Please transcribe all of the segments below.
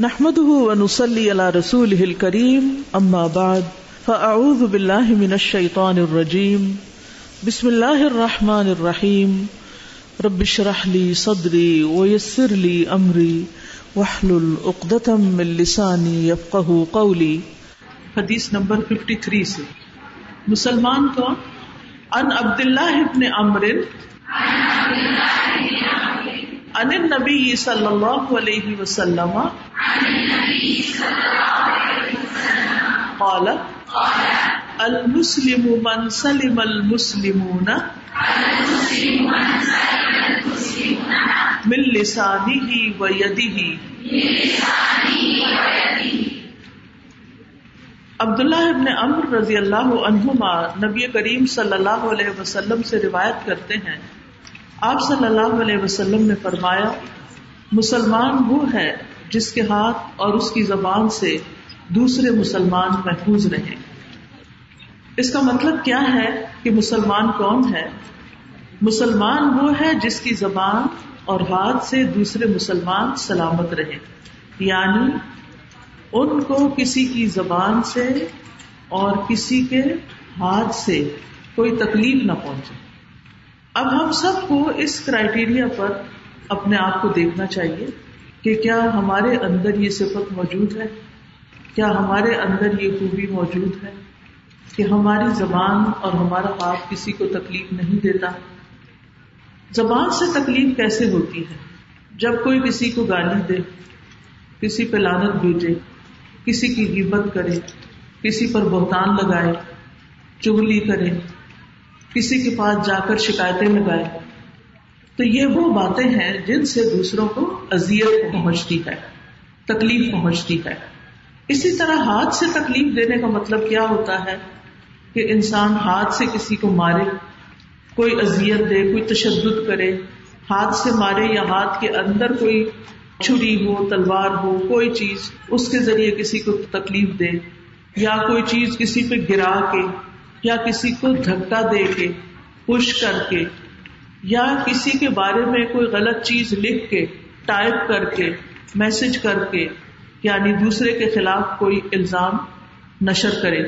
نحمده ونصلي على رسوله الكريم، أما بعد، فأعوذ بالله من الشيطان الرجيم. بسم الله الرحمن الرحيم. رب اشرح لي صدري ويسر لي أمري، واحلل عقدة من لساني يفقه قولي. حدیث نمبر 53 سے۔ مسلمان کون؟ ان عبد الله ابن عمرو۔ ان النبی صلی اللہ علیہ وسلم. قال، المسلم من سلم المسلمون من لسانه ويده. عبداللہ ابن عمر رضی اللہ عنہما نبی کریم صلی اللہ علیہ وسلم سے روایت کرتے ہیں آپ صلی اللہ علیہ وسلم نے فرمایا، مسلمان وہ ہے جس کے ہاتھ اور اس کی زبان سے دوسرے مسلمان محفوظ رہے اس کا مطلب کیا ہے کہ مسلمان کون ہے؟ مسلمان وہ ہے جس کی زبان اور ہاتھ سے دوسرے مسلمان سلامت رہے یعنی ان کو کسی کی زبان سے اور کسی کے ہاتھ سے کوئی تکلیف نہ پہنچے۔ اب ہم سب کو اس کرائٹیریا پر اپنے آپ کو دیکھنا چاہیے کہ کیا ہمارے اندر یہ صفت موجود ہے؟ کیا ہمارے اندر یہ خوبی موجود ہے کہ ہماری زبان اور ہمارا ہاتھ کسی کو تکلیف نہیں دیتا؟ زبان سے تکلیف کیسے ہوتی ہے؟ جب کوئی کسی کو گالی دے، کسی پہ لانت بھیجے، کسی کی غیبت کرے، کسی پر بہتان لگائے، چگلی کرے کسی کے پاس جا کر شکایتیں لگائے۔ تو یہ وہ باتیں ہیں جن سے دوسروں کو اذیت پہنچتی ہے، تکلیف پہنچتی ہے۔ اسی طرح ہاتھ سے تکلیف دینے کا مطلب کیا ہوتا ہے؟ کہ انسان ہاتھ سے کسی کو مارے، کوئی اذیت دے، کوئی تشدد کرے، ہاتھ سے مارے یا ہاتھ کے اندر کوئی چھری ہو، تلوار ہو، کوئی چیز اس کے ذریعے کسی کو تکلیف دے یا کوئی چیز کسی پہ گرا کے یا کسی کو دھکا دے کے، پش کر کے، یا کسی کے بارے میں کوئی غلط چیز لکھ کے، ٹائپ کر کے، میسج کر کے یعنی دوسرے کے خلاف کوئی الزام نشر کرے۔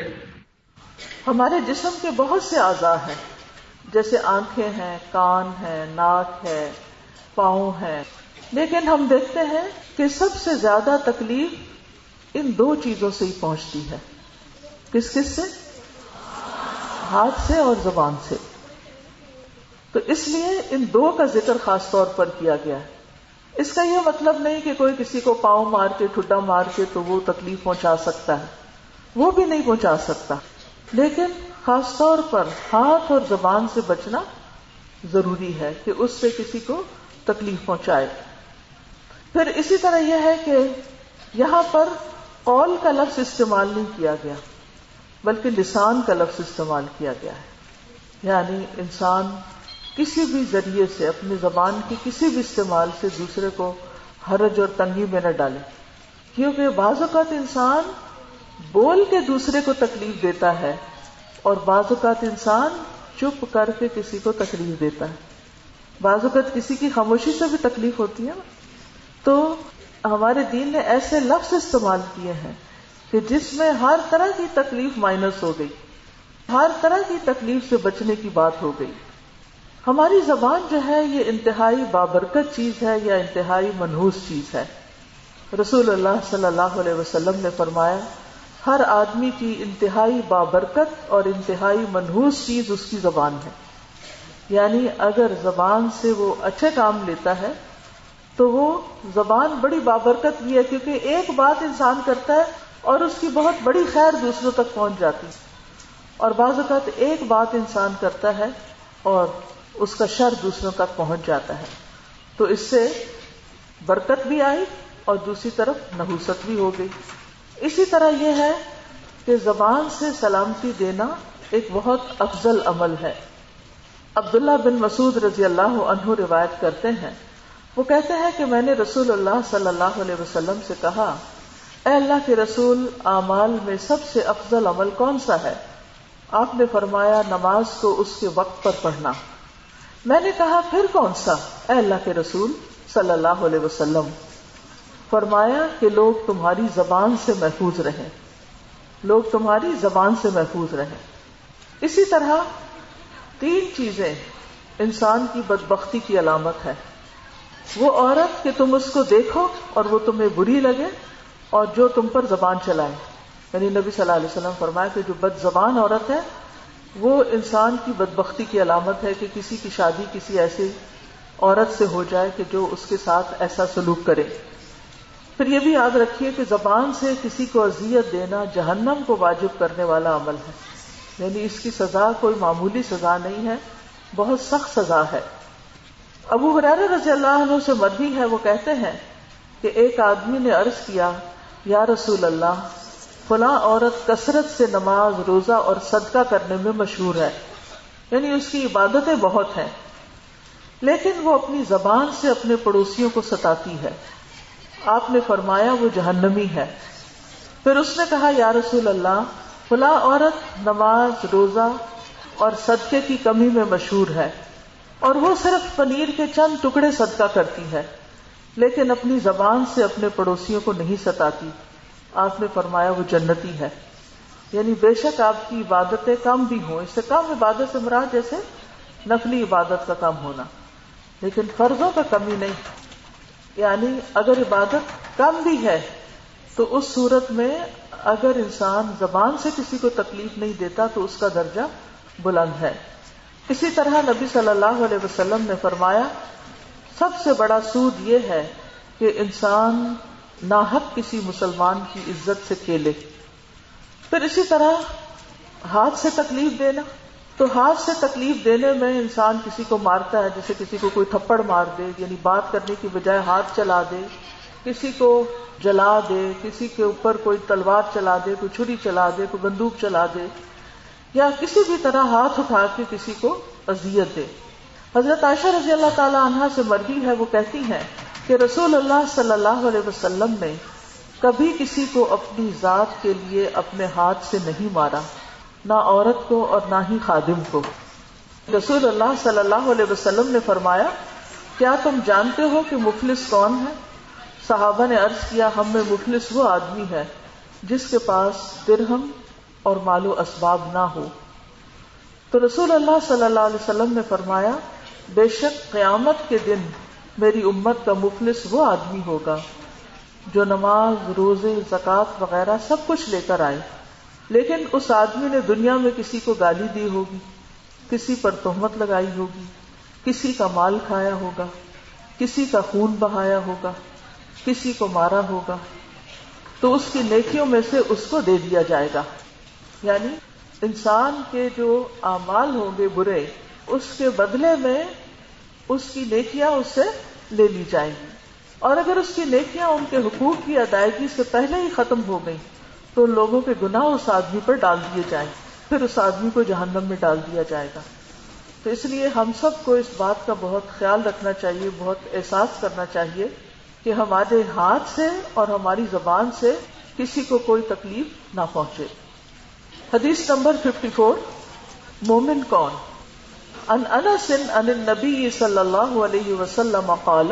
ہمارے جسم کے بہت سے اعضاء ہیں، جیسے آنکھیں ہیں، کان ہے ناک ہے، پاؤں ہے لیکن ہم دیکھتے ہیں کہ سب سے زیادہ تکلیف ان دو چیزوں سے ہی پہنچتی ہے۔ کس کس سے؟ ہاتھ سے اور زبان سے۔ تو اس لیے ان دو کا ذکر خاص طور پر کیا گیا۔ ہے اس کا یہ مطلب نہیں کہ کوئی کسی کو پاؤں مار کے، ٹھڈا مار کے تو وہ تکلیف پہنچا سکتا ہے۔ وہ بھی نہیں پہنچا سکتا۔ لیکن خاص طور پر ہاتھ اور زبان سے بچنا ضروری ہے کہ اس سے کسی کو تکلیف پہنچائے۔ پھر اسی طرح یہ ہے کہ یہاں پر قول کا لفظ استعمال نہیں کیا گیا۔ بلکہ لسان کا لفظ استعمال کیا گیا ہے۔ یعنی انسان کسی بھی ذریعے سے اپنی زبان کی کسی بھی استعمال سے دوسرے کو حرج اور تنگی میں نہ ڈالے۔ کیونکہ بعض اوقات انسان بول کے دوسرے کو تکلیف دیتا ہے اور بعض اوقات انسان چپ کر کے کسی کو تکلیف دیتا ہے۔ بعض اوقات کسی کی خاموشی سے بھی تکلیف ہوتی ہے تو ہمارے دین نے ایسے لفظ استعمال کیے ہیں کہ جس میں ہر طرح کی تکلیف مائنس ہو گئی، ہر طرح کی تکلیف سے بچنے کی بات ہو گئی۔ ہماری زبان جو ہے، یہ انتہائی بابرکت چیز ہے یا انتہائی منحوس چیز ہے۔ رسول اللہ صلی اللہ علیہ وسلم نے فرمایا، ہر آدمی کی انتہائی بابرکت اور انتہائی منحوس چیز اس کی زبان ہے۔ یعنی اگر زبان سے وہ اچھے کام لیتا ہے، تو وہ زبان بڑی بابرکت بھی ہے، کیونکہ ایک بات انسان کرتا ہے اور اس کی بہت بڑی خیر دوسروں تک پہنچ جاتی۔ اور بعض اوقات ایک بات انسان کرتا ہے اور اس کا شر دوسروں تک پہنچ جاتا ہے۔ تو اس سے برکت بھی آئی اور دوسری طرف نحوست بھی ہو گئی۔ اسی طرح یہ ہے کہ زبان سے سلامتی دینا ایک بہت افضل عمل ہے۔ عبداللہ بن مسعود رضی اللہ عنہ روایت کرتے ہیں۔ وہ کہتے ہیں کہ میں نے رسول اللہ صلی اللہ علیہ وسلم سے کہا اے اللہ کے رسول، اعمال میں سب سے افضل عمل کون سا ہے؟ آپ نے فرمایا، نماز کو اس کے وقت پر پڑھنا۔ میں نے کہا، پھر کون سا؟ اے اللہ کے رسول صلی اللہ علیہ وسلم۔ فرمایا کہ لوگ تمہاری زبان سے محفوظ رہیں۔ لوگ تمہاری زبان سے محفوظ رہیں۔ اسی طرح تین چیزیں انسان کی بدبختی کی علامت ہے۔ وہ عورت کہ تم اس کو دیکھو اور وہ تمہیں بری لگے اور جو تم پر زبان چلائے۔ یعنی نبی صلی اللہ علیہ وسلم فرمایا کہ جو بد زبان عورت ہے، وہ انسان کی بدبختی کی علامت ہے کہ کسی کی شادی کسی ایسی عورت سے ہو جائے کہ جو اس کے ساتھ ایسا سلوک کرے۔ پھر یہ بھی یاد رکھیے کہ زبان سے کسی کو اذیت دینا جہنم کو واجب کرنے والا عمل ہے۔ یعنی اس کی سزا کوئی معمولی سزا نہیں ہے، بہت سخت سزا ہے۔ ابو حرار رضی اللہ عنہ سے مرضی ہے، وہ کہتے ہیں کہ ایک آدمی نے عرض کیا یا رسول اللہ، فلاں عورت کثرت سے نماز، روزہ اور صدقہ کرنے میں مشہور ہے۔ یعنی اس کی عبادتیں بہت ہیں۔ لیکن وہ اپنی زبان سے اپنے پڑوسیوں کو ستاتی ہے۔ آپ نے فرمایا وہ جہنمی ہے۔ پھر اس نے کہا، یا رسول اللہ، فلاں عورت نماز، روزہ اور صدقے کی کمی میں مشہور ہے۔ اور وہ صرف پنیر کے چند ٹکڑے صدقہ کرتی ہے۔ لیکن اپنی زبان سے اپنے پڑوسیوں کو نہیں ستاتی۔ آپ نے فرمایا وہ جنتی ہے۔ یعنی بے شک آپ کی عبادتیں کم بھی ہوں۔ اس سے کم عبادت سے مراد جیسے نقلی عبادت کا کم ہونا۔ لیکن فرضوں کا کمی نہیں۔ یعنی اگر عبادت کم بھی ہے تو اس صورت میں اگر انسان زبان سے کسی کو تکلیف نہیں دیتا تو اس کا درجہ بلند ہے۔ اسی طرح نبی صلی اللہ علیہ وسلم نے فرمایا سب سے بڑا سود یہ ہے کہ انسان ناحق کسی مسلمان کی عزت سے کھیلے۔ پھر اسی طرح ہاتھ سے تکلیف دینا۔ تو ہاتھ سے تکلیف دینے میں انسان کسی کو مارتا ہے، جیسے کسی کو کوئی تھپڑ مار دے یعنی بات کرنے کی بجائے ہاتھ چلا دے، کسی کو جلا دے، کسی کے اوپر کوئی تلوار چلا دے، کوئی چھری چلا دے، کوئی بندوق چلا دے، یا کسی بھی طرح ہاتھ اٹھا کے کسی کو اذیت دے۔ حضرت عائشہ رضی اللہ تعالی عنہا سے مرغی ہے، وہ کہتی ہے کہ رسول اللہ صلی اللہ علیہ وسلم نے کبھی کسی کو اپنی ذات کے لیے اپنے ہاتھ سے نہیں مارا، نہ عورت کو اور نہ ہی خادم کو۔ رسول اللہ صلی اللہ علیہ وسلم نے فرمایا، کیا تم جانتے ہو کہ مفلس کون ہے؟ صحابہ نے عرض کیا، ہم میں مفلس وہ آدمی ہے جس کے پاس درہم اور مال و اسباب نہ ہو۔ تو رسول اللہ صلی اللہ علیہ وسلم نے فرمایا بے شک قیامت کے دن میری امت کا مفلس وہ آدمی ہوگا جو نماز، روزے، زکوٰۃ وغیرہ سب کچھ لے کر آئے۔ لیکن اس آدمی نے دنیا میں کسی کو گالی دی ہوگی، کسی پر تہمت لگائی ہوگی، کسی کا مال کھایا ہوگا، کسی کا خون بہایا ہوگا، کسی کو مارا ہوگا۔ تو اس کی نیکیوں میں سے اس کو دے دیا جائے گا۔ یعنی انسان کے جو اعمال ہوں گے برے اس کے بدلے میں اس کی نیکیاں اس سے لے لی جائیں گی۔ اور اگر اس کی نیکیاں ان کے حقوق کی ادائیگی سے پہلے ہی ختم ہو گئی تو لوگوں کے گناہ اس آدمی پر ڈال دیے جائیں۔ پھر اس آدمی کو جہنم میں ڈال دیا جائے گا۔ تو اس لیے ہم سب کو اس بات کا بہت خیال رکھنا چاہیے، بہت احساس کرنا چاہیے کہ ہمارے ہاتھ سے اور ہماری زبان سے کسی کو کوئی تکلیف نہ پہنچے۔ حدیث نمبر 54 مومن کون؟ ان انس ان النبی صلی اللہ علیہ وسلم قال،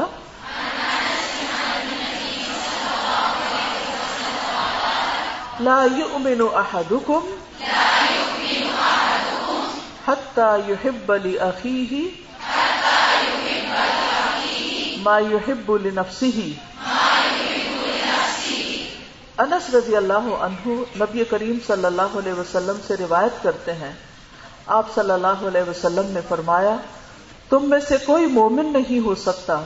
لا يؤمن احدكم حتى يحب لاخيه ما يحب لنفسه. انس رضی اللہ عنہ نبی کریم صلی اللہ علیہ وسلم سے روایت کرتے ہیں آپ صلی اللہ علیہ وسلم نے فرمایا، تم میں سے کوئی مومن نہیں ہو سکتا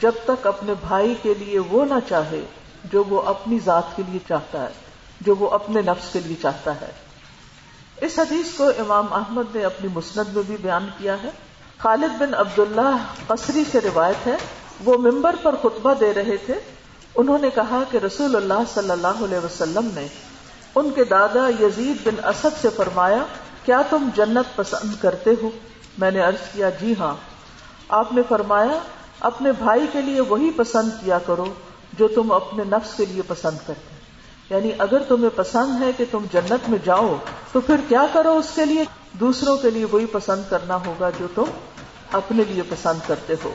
جب تک اپنے بھائی کے لیے وہ نہ چاہے جو وہ اپنی ذات کے لیے چاہتا ہے، جو وہ اپنے نفس کے لیے چاہتا ہے۔ اس حدیث کو امام احمد نے اپنی مسند میں بھی بیان کیا ہے۔ خالد بن عبداللہ قصری سے روایت ہے، وہ ممبر پر خطبہ دے رہے تھے۔ انہوں نے کہا کہ رسول اللہ صلی اللہ علیہ وسلم نے ان کے دادا یزید بن اسد سے فرمایا کیا تم جنت پسند کرتے ہو؟ میں نے عرض کیا جی ہاں۔ آپ نے فرمایا، اپنے بھائی کے لیے وہی پسند کیا کرو جو تم اپنے نفس کے لیے پسند کرتے یعنی اگر تمہیں پسند ہے کہ تم جنت میں جاؤ، تو پھر کیا کرو اس کے لیے؟ دوسروں کے لیے وہی پسند کرنا ہوگا جو تم اپنے لیے پسند کرتے ہو۔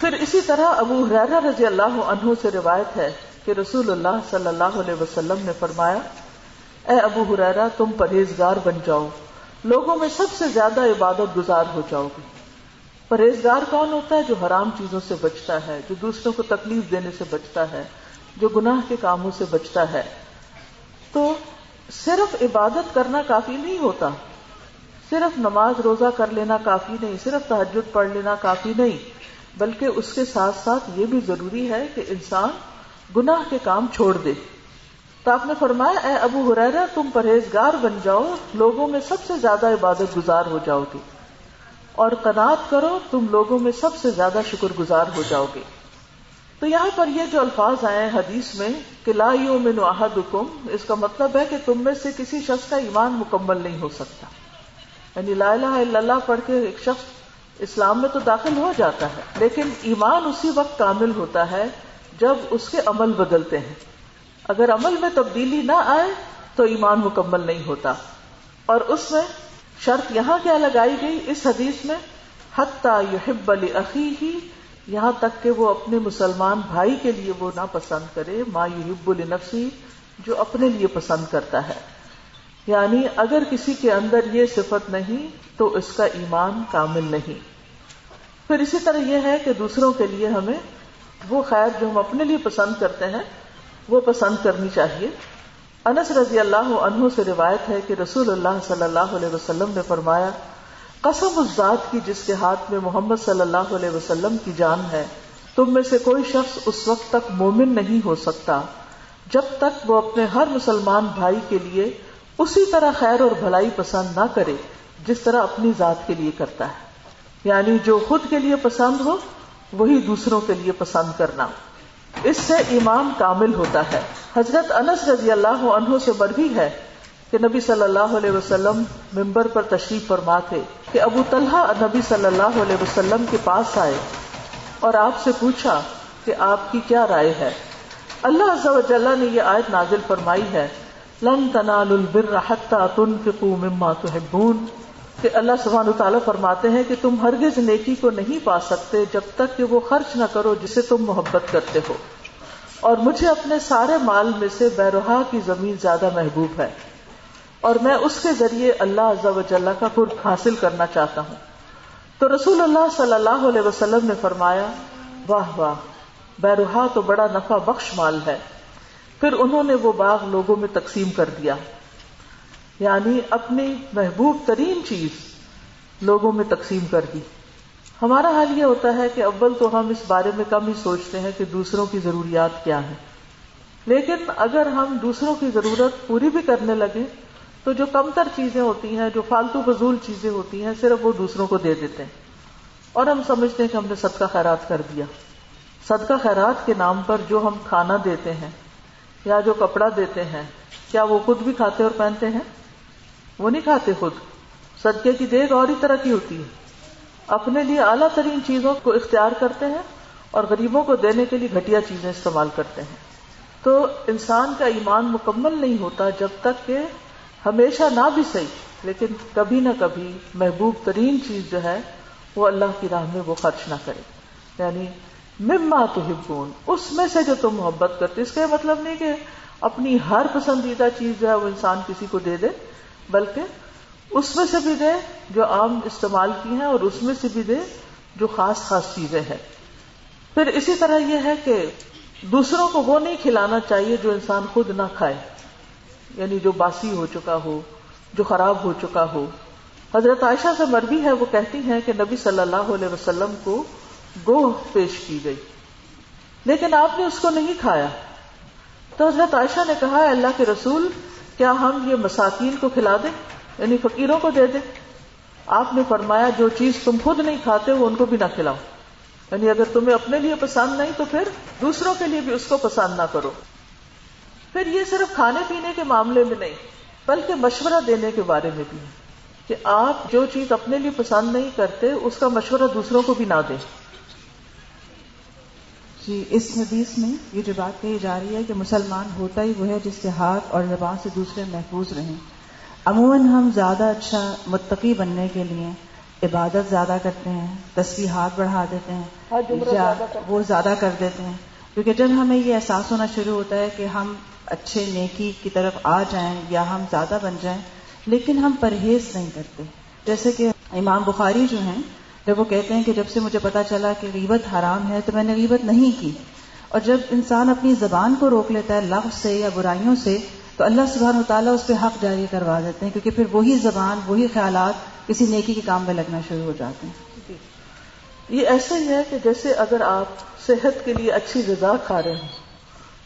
پھر اسی طرح ابو حرارہ رضی اللہ عنہ سے روایت ہے کہ رسول اللہ صلی اللہ علیہ وسلم نے فرمایا اے ابو حرارہ تم پرہیزگار بن جاؤ۔ لوگوں میں سب سے زیادہ عبادت گزار ہو جاؤ گے۔ پرہیزگار کون ہوتا ہے جو حرام چیزوں سے بچتا ہے، جو دوسروں کو تکلیف دینے سے بچتا ہے، جو گناہ کے کاموں سے بچتا ہے؟ تو صرف عبادت کرنا کافی نہیں ہوتا۔ صرف نماز روزہ کر لینا کافی نہیں، صرف تحجد پڑھ لینا کافی نہیں، بلکہ اس کے ساتھ ساتھ یہ بھی ضروری ہے کہ انسان گناہ کے کام چھوڑ دے۔ تو آپ نے فرمایا، اے ابو حریرا تم پرہیزگار بن جاؤ، لوگوں میں سب سے زیادہ عبادت گزار ہو جاؤ گے اور قناط کرو، تم لوگوں میں سب سے زیادہ شکر گزار ہو جاؤ گے تو یہاں پر یہ جو الفاظ آئے ہیں حدیث میں کہ لا یومن احدکم، اس کا مطلب ہے کہ تم میں سے کسی شخص کا ایمان مکمل نہیں ہو سکتا۔ یعنی لا الہ الا اللہ پڑھ کے ایک شخص اسلام میں تو داخل ہو جاتا ہے، لیکن ایمان اسی وقت کامل ہوتا ہے جب اس کے عمل بدلتے ہیں۔ اگر عمل میں تبدیلی نہ آئے تو ایمان مکمل نہیں ہوتا۔ اور اس میں شرط یہاں کیا لگائی گئی اس حدیث میں؟ حتیٰ یحب علی ہی یہاں تک کہ وہ اپنے مسلمان بھائی کے لیے وہ نہ پسند کرے، ما یحب النفسی جو اپنے لیے پسند کرتا ہے۔ یعنی اگر کسی کے اندر یہ صفت نہیں تو اس کا ایمان کامل نہیں۔ پھر اسی طرح یہ ہے کہ دوسروں کے لیے ہمیں وہ خیر جو ہم اپنے لیے پسند کرتے ہیں وہ پسند کرنی چاہیے۔ انس رضی اللہ عنہ سے روایت ہے کہ رسول اللہ صلی اللہ علیہ وسلم نے فرمایا، قسم اس ذات کی جس کے ہاتھ میں محمد صلی اللہ علیہ وسلم کی جان ہے۔ تم میں سے کوئی شخص اس وقت تک مومن نہیں ہو سکتا۔ جب تک وہ اپنے ہر مسلمان بھائی کے لیے اسی طرح خیر اور بھلائی پسند نہ کرے، جس طرح اپنی ذات کے لیے کرتا ہے۔ یعنی جو خود کے لیے پسند ہو، وہی دوسروں کے لیے پسند کرنا۔ اس سے ایمان کامل ہوتا ہے۔ حضرت انس رضی اللہ عنہ سے مربی ہے کہ نبی صلی اللہ علیہ وسلم ممبر پر تشریف فرما تھے کہ ابو طلحہ نبی صلی اللہ علیہ وسلم کے پاس آئے اور آپ سے پوچھا کہ آپ کی کیا رائے ہے۔ اللہ عز و جلہ نے یہ آیت نازل فرمائی ہے، لن تنالوا البر حتى تنفقوا مما تحبون کہ اللہ سبحانہ تعالیٰ فرماتے ہیں کہ تم ہرگز نیکی کو نہیں پا سکتے جب تک کہ وہ خرچ نہ کرو جسے تم محبت کرتے ہو۔ اور مجھے اپنے سارے مال میں سے بیروہا کی زمین زیادہ محبوب ہے۔ اور میں اس کے ذریعے اللہ عز و جل کا قرب حاصل کرنا چاہتا ہوں۔ تو رسول اللہ صلی اللہ علیہ وسلم نے فرمایا، واہ واہ بیروہا تو بڑا نفع بخش مال ہے۔ پھر انہوں نے وہ باغ لوگوں میں تقسیم کر دیا۔ یعنی اپنی محبوب ترین چیز لوگوں میں تقسیم کر دی۔ ہمارا حال یہ ہوتا ہے کہ اول تو ہم اس بارے میں کم ہی سوچتے ہیں کہ دوسروں کی ضروریات کیا ہیں۔ لیکن اگر ہم دوسروں کی ضرورت پوری بھی کرنے لگے تو جو کم تر چیزیں ہوتی ہیں، جو فالتو فضول چیزیں ہوتی ہیں، صرف وہ دوسروں کو دے دیتے ہیں۔ اور ہم سمجھتے ہیں کہ ہم نے صدقہ خیرات کر دیا۔ صدقہ خیرات کے نام پر جو ہم کھانا دیتے ہیں یا جو کپڑا دیتے ہیں، کیا وہ خود بھی کھاتے اور پہنتے ہیں؟ وہ نہیں کھاتے خود۔ صدقے کی دیکھ اور ہی طرح کی ہوتی ہے۔ اپنے لیے اعلیٰ ترین چیزوں کو اختیار کرتے ہیں اور غریبوں کو دینے کے لیے گھٹیا چیزیں استعمال کرتے ہیں۔ تو انسان کا ایمان مکمل نہیں ہوتا جب تک کہ ہمیشہ نہ بھی صحیح، لیکن کبھی نہ کبھی محبوب ترین چیز جو ہے وہ اللہ کی راہ میں وہ خرچ نہ کرے۔ یعنی مما تو ہبون اس میں سے جو تم محبت کرتے اس کا مطلب نہیں کہ اپنی ہر پسندیدہ چیز جو ہے وہ انسان کسی کو دے دے۔ بلکہ اس میں سے بھی دے جو عام استعمال کی ہیں اور اس میں سے بھی دے جو خاص خاص چیزیں ہیں۔ پھر اسی طرح یہ ہے کہ دوسروں کو وہ نہیں کھلانا چاہیے جو انسان خود نہ کھائے۔ یعنی جو باسی ہو چکا ہو، جو خراب ہو چکا ہو۔ حضرت عائشہ سے مربی ہے، وہ کہتی ہیں کہ نبی صلی اللہ علیہ وسلم کو گوہ پیش کی گئی، لیکن آپ نے اس کو نہیں کھایا۔ تو حضرت عائشہ نے کہا اللہ کے رسول کیا ہم یہ مساکین کو کھلا دیں؟ یعنی فقیروں کو دے دیں؟ آپ نے فرمایا جو چیز تم خود نہیں کھاتے وہ ان کو بھی نہ کھلاؤ۔ یعنی اگر تمہیں اپنے لیے پسند نہیں تو پھر دوسروں کے لیے بھی اس کو پسند نہ کرو۔ پھر یہ صرف کھانے پینے کے معاملے میں نہیں، بلکہ مشورہ دینے کے بارے میں بھی کہ آپ جو چیز اپنے لیے پسند نہیں کرتے، اس کا مشورہ دوسروں کو بھی نہ دیں۔ جی اس حدیث میں یہ جو بات کہی جا رہی ہے کہ مسلمان ہوتا ہی وہ ہے جس کے ہاتھ اور زبان سے دوسرے محفوظ رہیں۔ عموماً ہم زیادہ اچھا متقی بننے کے لیے عبادت زیادہ کرتے ہیں ہاتھ بڑھا دیتے ہیں۔ وہ زیادہ کر دیتے ہیں۔ کیونکہ جب ہمیں یہ احساس ہونا شروع ہوتا ہے کہ ہم اچھے نیکی کی طرف آ جائیں یا ہم زیادہ بن جائیں لیکن ہم پرہیز نہیں کرتے۔ جیسے کہ امام بخاری جو ہیں جب وہ کہتے ہیں کہ جب سے مجھے پتا چلا کہ غیبت حرام ہے تو میں نے غیبت نہیں کی۔ اور جب انسان اپنی زبان کو روک لیتا ہے لفظ سے یا برائیوں سے، تو اللہ سبحانہ و تعالیٰ اس پہ حق جاری کروا دیتے ہیں، کیونکہ پھر وہی زبان، وہی خیالات کسی نیکی کے کام میں لگنا شروع ہو جاتے ہیں۔ جی۔ یہ ایسا ہی ہے کہ جیسے اگر آپ صحت کے لیے اچھی غذا کھا رہے ہوں،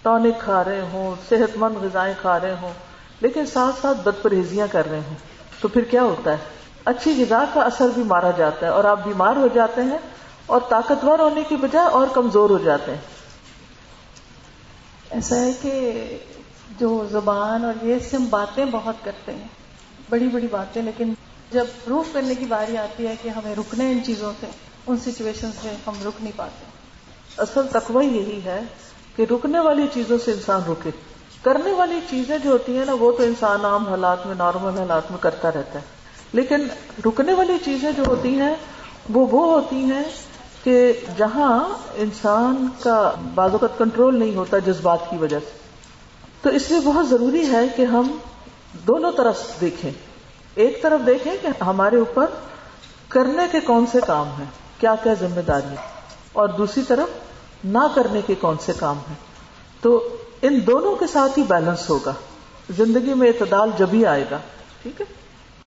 ٹونک کھا رہے ہوں صحت مند غذائیں کھا رہے ہوں، لیکن ساتھ ساتھ بد پرہیزیاں کر رہے ہوں، تو پھر کیا ہوتا ہے؟ اچھی غذا کا اثر بھی مارا جاتا ہے اور آپ بیمار ہو جاتے ہیں اور طاقتور ہونے کی بجائے اور کمزور ہو جاتے ہیں۔ ایسا ہے کہ جو زبان اور یہ سے ہم باتیں بہت کرتے ہیں بڑی بڑی باتیں لیکن جب پروف کرنے کی باری آتی ہے کہ ہمیں رکنے ان چیزوں سے ان سچویشن سے ہم رک نہیں پاتے۔ اصل تقوی یہی ہے کہ رکنے والی چیزوں سے انسان رکے۔ کرنے والی چیزیں جو ہوتی ہیں نا وہ تو انسان عام حالات میں نارمل حالات میں کرتا رہتا ہے۔ لیکن رکنے والی چیزیں جو ہوتی ہیں، وہ وہ ہوتی ہیں کہ جہاں انسان کا بعض اوقات کنٹرول نہیں ہوتا جذبات کی وجہ سے۔ تو اس لیے بہت ضروری ہے کہ ہم دونوں طرف دیکھیں۔ ایک طرف دیکھیں کہ ہمارے اوپر کرنے کے کون سے کام ہیں، کیا کیا ذمہ داری اور دوسری طرف نہ کرنے کے کون سے کام ہیں۔ تو ان دونوں کے ساتھ ہی بیلنس ہوگا۔ زندگی میں اعتدال جب ہی آئے گا، ٹھیک ہے؟